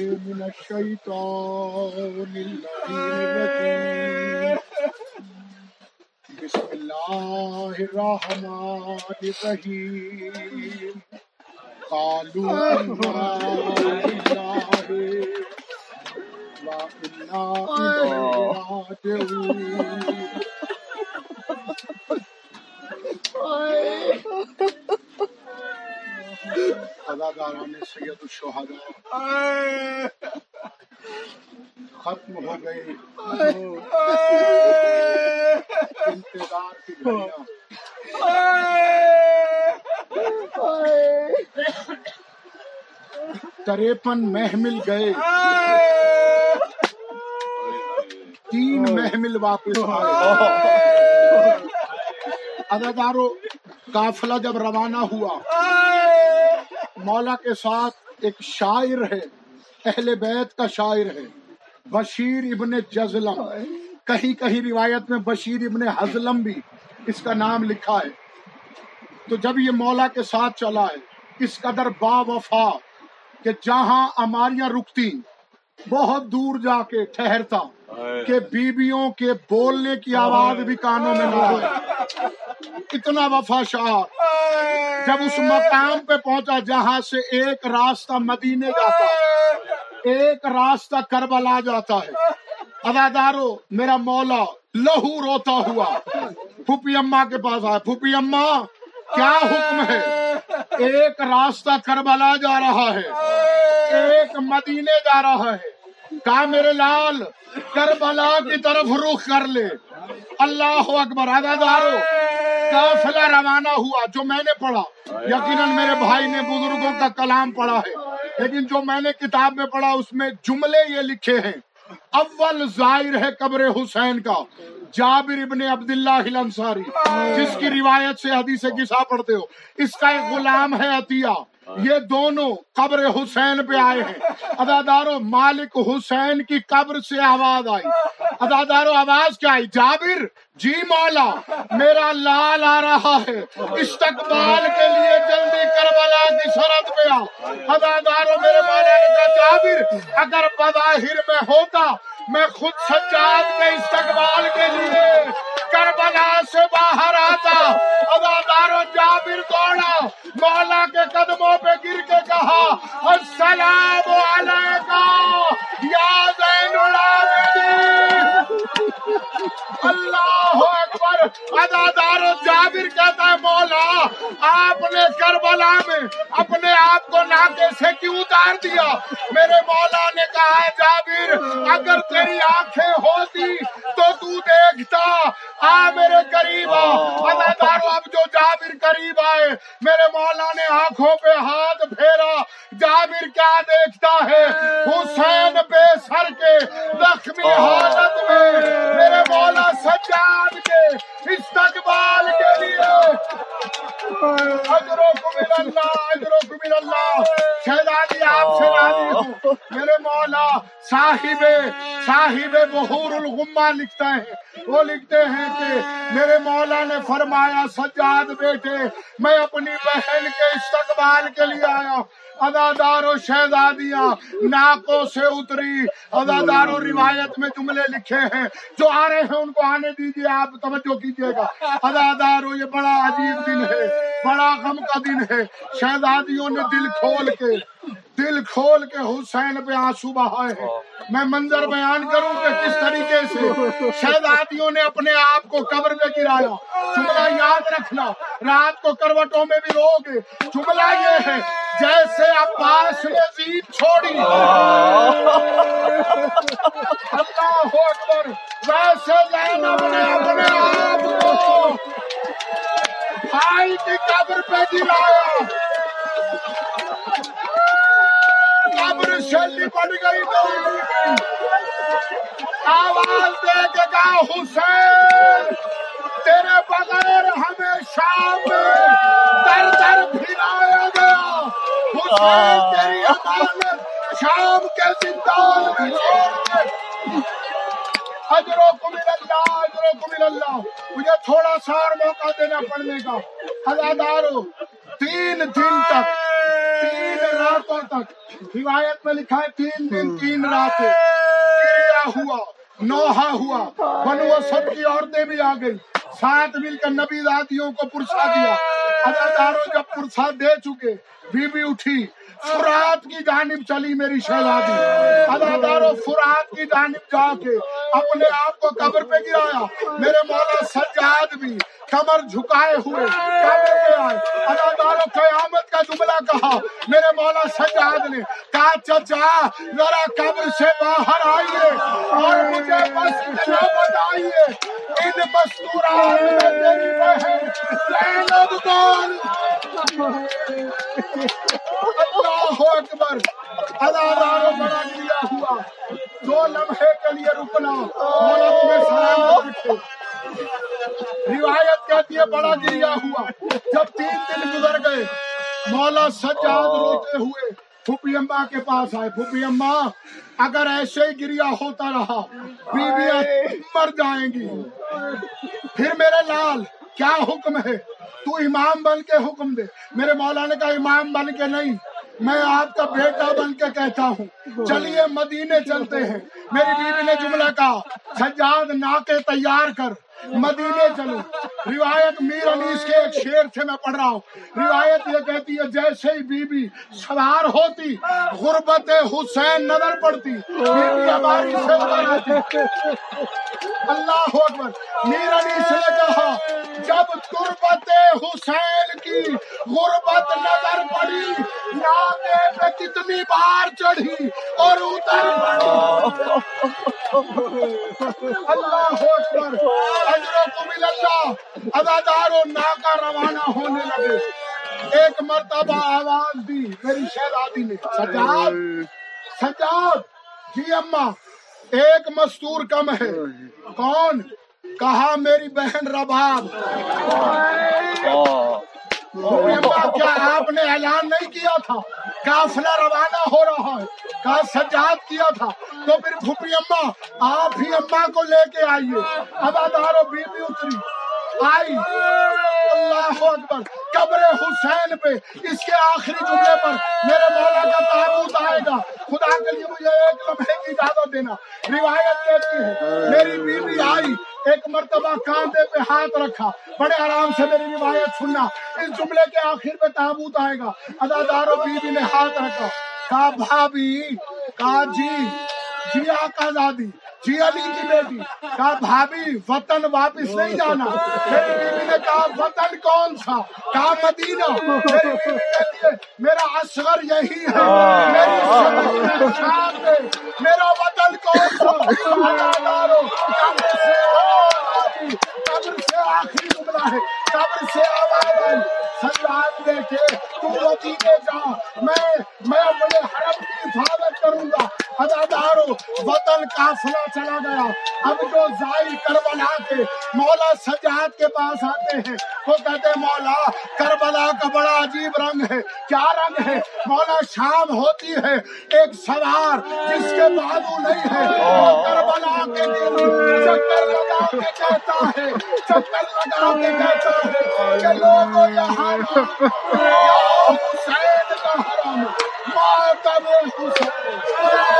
من الشيطان الرجيم. بسم الله الرحمن الرحيم. قالوا إنا لله وإنا إليه راجعون. اداکاران سید الشہداء ختم ہو گئی. انتظار کی گھڑیاں تریپن محمل گئے. تین محمل واپس آئے. اداکاروں قافلہ جب روانہ ہوا مولا کے ساتھ ایک شاعر ہے اہل بیت کا شاعر ہے۔ بشیر ابن جزلم۔ کہیں کہیں روایت میں بشیر ابن حزلم بھی اس کا نام لکھا ہے۔ تو جب یہ مولا کے ساتھ چلا ہے اس قدر با وفا کہ جہاں اماریاں رکتی بہت دور جا کے ٹھہرتا کہ بیبیوں کے بولنے کی آواز بھی کانوں میں نہ ہو اتنا وفا شاہ۔ جب اس مقام پہ پہنچا جہاں سے ایک راستہ مدینے جاتا ایک راستہ کربلا جاتا ہے۔ ادادارو میرا مولا لہو روتا ہوا۔ پھوپھی اما کے پاس آیا۔ پھوپھی اما کیا حکم ہے؟ ایک راستہ کربلا جا رہا ہے۔ ایک مدینے جا رہا ہے۔ کہا میرے لال، کربلا کی طرف رخ کر لے۔ اللہ اکبر ادادارو قافلہ روانہ ہوا، جو میں نے پڑھا۔ یقیناً میرے بھائی نے بزرگوں کا کلام پڑھا ہے۔ لیکن جو میں نے کتاب میں پڑھا، اس میں جملے یہ لکھے ہیں۔ اول ظاہر ہے قبر حسین کا، جابر ابن عبداللہ الانصاری۔ جس کی روایت سے حدیث قصہ پڑھتے ہو۔ اس کا ایک غلام ہے عطیہ۔ یہ دونوں قبر حسین پہ آئے ہیں۔ ادادارو مالک حسین کی قبر سے آواز آئی۔ ادادارو آواز کیا آئی؟ جابر جی مولا، میرا لال آ رہا ہے۔ استقبال کے لیے جلدی کربلا کی سرحد پہ آ ادادارو میرے مولا نے کہا جابر، اگر بظاہر میں ہوتا، میں خود سجاد کے استقبال کے لیے کربلا سے باہر آتا۔ ادادارو جابر دوڑا مولا کے قدموں پہ گر کے کہا، السلام علیکہ یا زین العابدین۔ اللہ اکبر۔ ادادار و جابر کہتا ہے، مولا، آپ نے کربلا میں اپنے جابر اگر تیری آنکھیں ہوتی تو تو دیکھتا۔ آ میرے قریب آ ادادارو اب جو جابر قریب آئے، میرے مولا نے آنکھوں پہ ہاتھ پھیرا۔ جابر کیا دیکھتا ہے؟ حسین بے سر کے زخمی ہاتھ صاحب بحور الغمہ لکھتا ہے وہ لکھتے ہیں کہ میرے مولا نے فرمایا، سجاد بیٹے، میں اپنی بہن کے استقبال کے لیے آیا ادادار و شہزادیاں ناکوں سے اتری۔ ادادار و روایت میں جملے لکھے ہیں۔ جو آ رہے ہیں ان کو آنے دیجیے آپ توجہ کیجیے گا۔ ادادار یہ بڑا عجیب دن ہے، بڑا غم کا دن ہے۔ شہزادیوں نے دل کھول کے دل کھول کے حسین پہ آنسو بہائے ہیں۔ میں منظر بیان کروں کہ کس طریقے سے شہزادیوں نے اپنے آپ کو قبر میں گرایا۔ جملہ یاد رکھنا رات کو کروٹوں میں بھی رو گے جملہ یہ ہے جیسے عباس نے زید چھوڑی۔ اللہ اکبر ویسے زینب نے اپنے آپ کو بھائی کی قبر پہ گرایا۔ قبر سے لپٹ گئی تو آواز دے کے کہا حسین، تیرے بغیر ہمیں شام در در پھرایا گیا۔ حسین، تیری امانت شام کے زندان میں چھوڑ اجرکم اللہ اجرکم اللہ۔ مجھے تھوڑا سا اور موقع دینا پڑنے کا ہزادارو تین دن تک، تین راتوں تک؟ روایت میں لکھا ہے تین دن تین راتیں ہوا نوحہ ہوا بنو سب کی عورتیں بھی آ گئی ساتھ مل کر نبی دادیوں کو پرسا دیا۔ اداداروں جب پرسا دے چکے بی بی اٹھی۔ فرات کی جانب چلی میری شہزادی۔ اداداروں فرات کی جانب جا کے اپنے آپ کو قبر پہ گرایا۔ میرے مولا سجاد بھی کمر جھکائے ہوئے قبر پہ آئے۔ اداداروں قیامت کا جملہ کہا۔ میرے مولا سجاد نے کہا، چچا، ذرا قبر سے باہر آئیے اور مجھے بس اتنا بتائیے۔ دید مستورات میں تیری بہن زینب کون اللہ اکبر ہزاروں کو بڑا گریا ہوا دو لمحے کے لیے رکنا ملک میں سلام کرتے روایت کہتی ہے بڑا گریا ہوا جب تین دن گزر گئے مولا سجاد روتے ہوئے پھوپی امبا کے پاس آئے۔ پھوپھی امبا اگر ایسے ہی گریا ہوتا رہا بیویاں مر جائیں گی۔ پھر میرے لال کیا حکم ہے؟ تو امام بن کے حکم دے۔ میرے مولا نے کہا امام بن کے نہیں میں آپ کا بیٹا بن کے کہتا ہوں۔ چلیے مدینے چلتے ہیں۔ میری بیوی نے جملہ کہا سجاد ناکے تیار کر۔ مدینے چلوں روایت میر علیس کے ایک شیر تھے میں پڑھ رہا ہوں۔ روایت یہ کہتی ہے، جیسے ہی بی بی سوار ہوتی، غربت حسین نظر پڑتی بی بی ہماری سے اللہ اکبر۔ میر انیس نے کہا جب قربت حسین کی غربت نظر پڑی نامے پہ کتنی بار چڑھی اور اتر پڑی۔ اللہ اکبر اجرکم اللہ اداداروں ناکہ روانہ ہونے لگے۔ ایک مرتبہ آواز دی، میری شہزادی نے، سجاد سجاد جی اماں ایک مستور کم ہے۔ کون؟ کہا میری بہن رباب۔ کیا آپ نے اعلان نہیں کیا تھا؟ قافلہ روانہ ہو رہا ہے کہا سجاد کیا تھا۔ تو پھر پھپھی اما آپ ہی اما کو لے کے آئیے۔ اب ادارو بی اتری۔ آئی۔ اللہ اکبر۔ قبر حسین پہ، اس کے آخری جملے پر میرے مولا کا تابوت آئے گا۔ خدا کے لیے مجھے ایک لمحے کی اجازت دینا۔ روایت کہتی ہے، میری بیوی آئی۔ ایک مرتبہ کاندے پہ ہاتھ رکھا۔ بڑے آرام سے میری روایت سننا۔ اس جملے کے آخر میں تابوت آئے گا۔ اداداروں بیوی نے ہاتھ رکھا۔ کہا بھابی کہا جی جی آقا زادی جی علی کی بیٹی۔ کہا بھابی وطن واپس نہیں جانا۔ میری بیوی نے کہا، وطن کون سا؟ کہا مدینہ۔ میرا اصغر یہی ہے۔ میری میرا وطن کون سا؟ کروں گا۔ ادادارو وطن کافلہ چلا گیا۔ اب جو زائی کربلا کے مولا سجاد کے پاس آتے ہیں، وہ کہتے ہیں، مولا، کربلا کا بڑا عجیب رنگ ہے۔ کیا رنگ ہے؟ مولا، شام ہوتی ہے۔ ایک سوار جس کے بازو نہیں ہے، وہ کربلا کے دن چکر لگا کے کہتا ہے۔ چکر لگا کے کہتا ہے کہ لوگوں یہاں یا حسین کا حرم Deus do céu.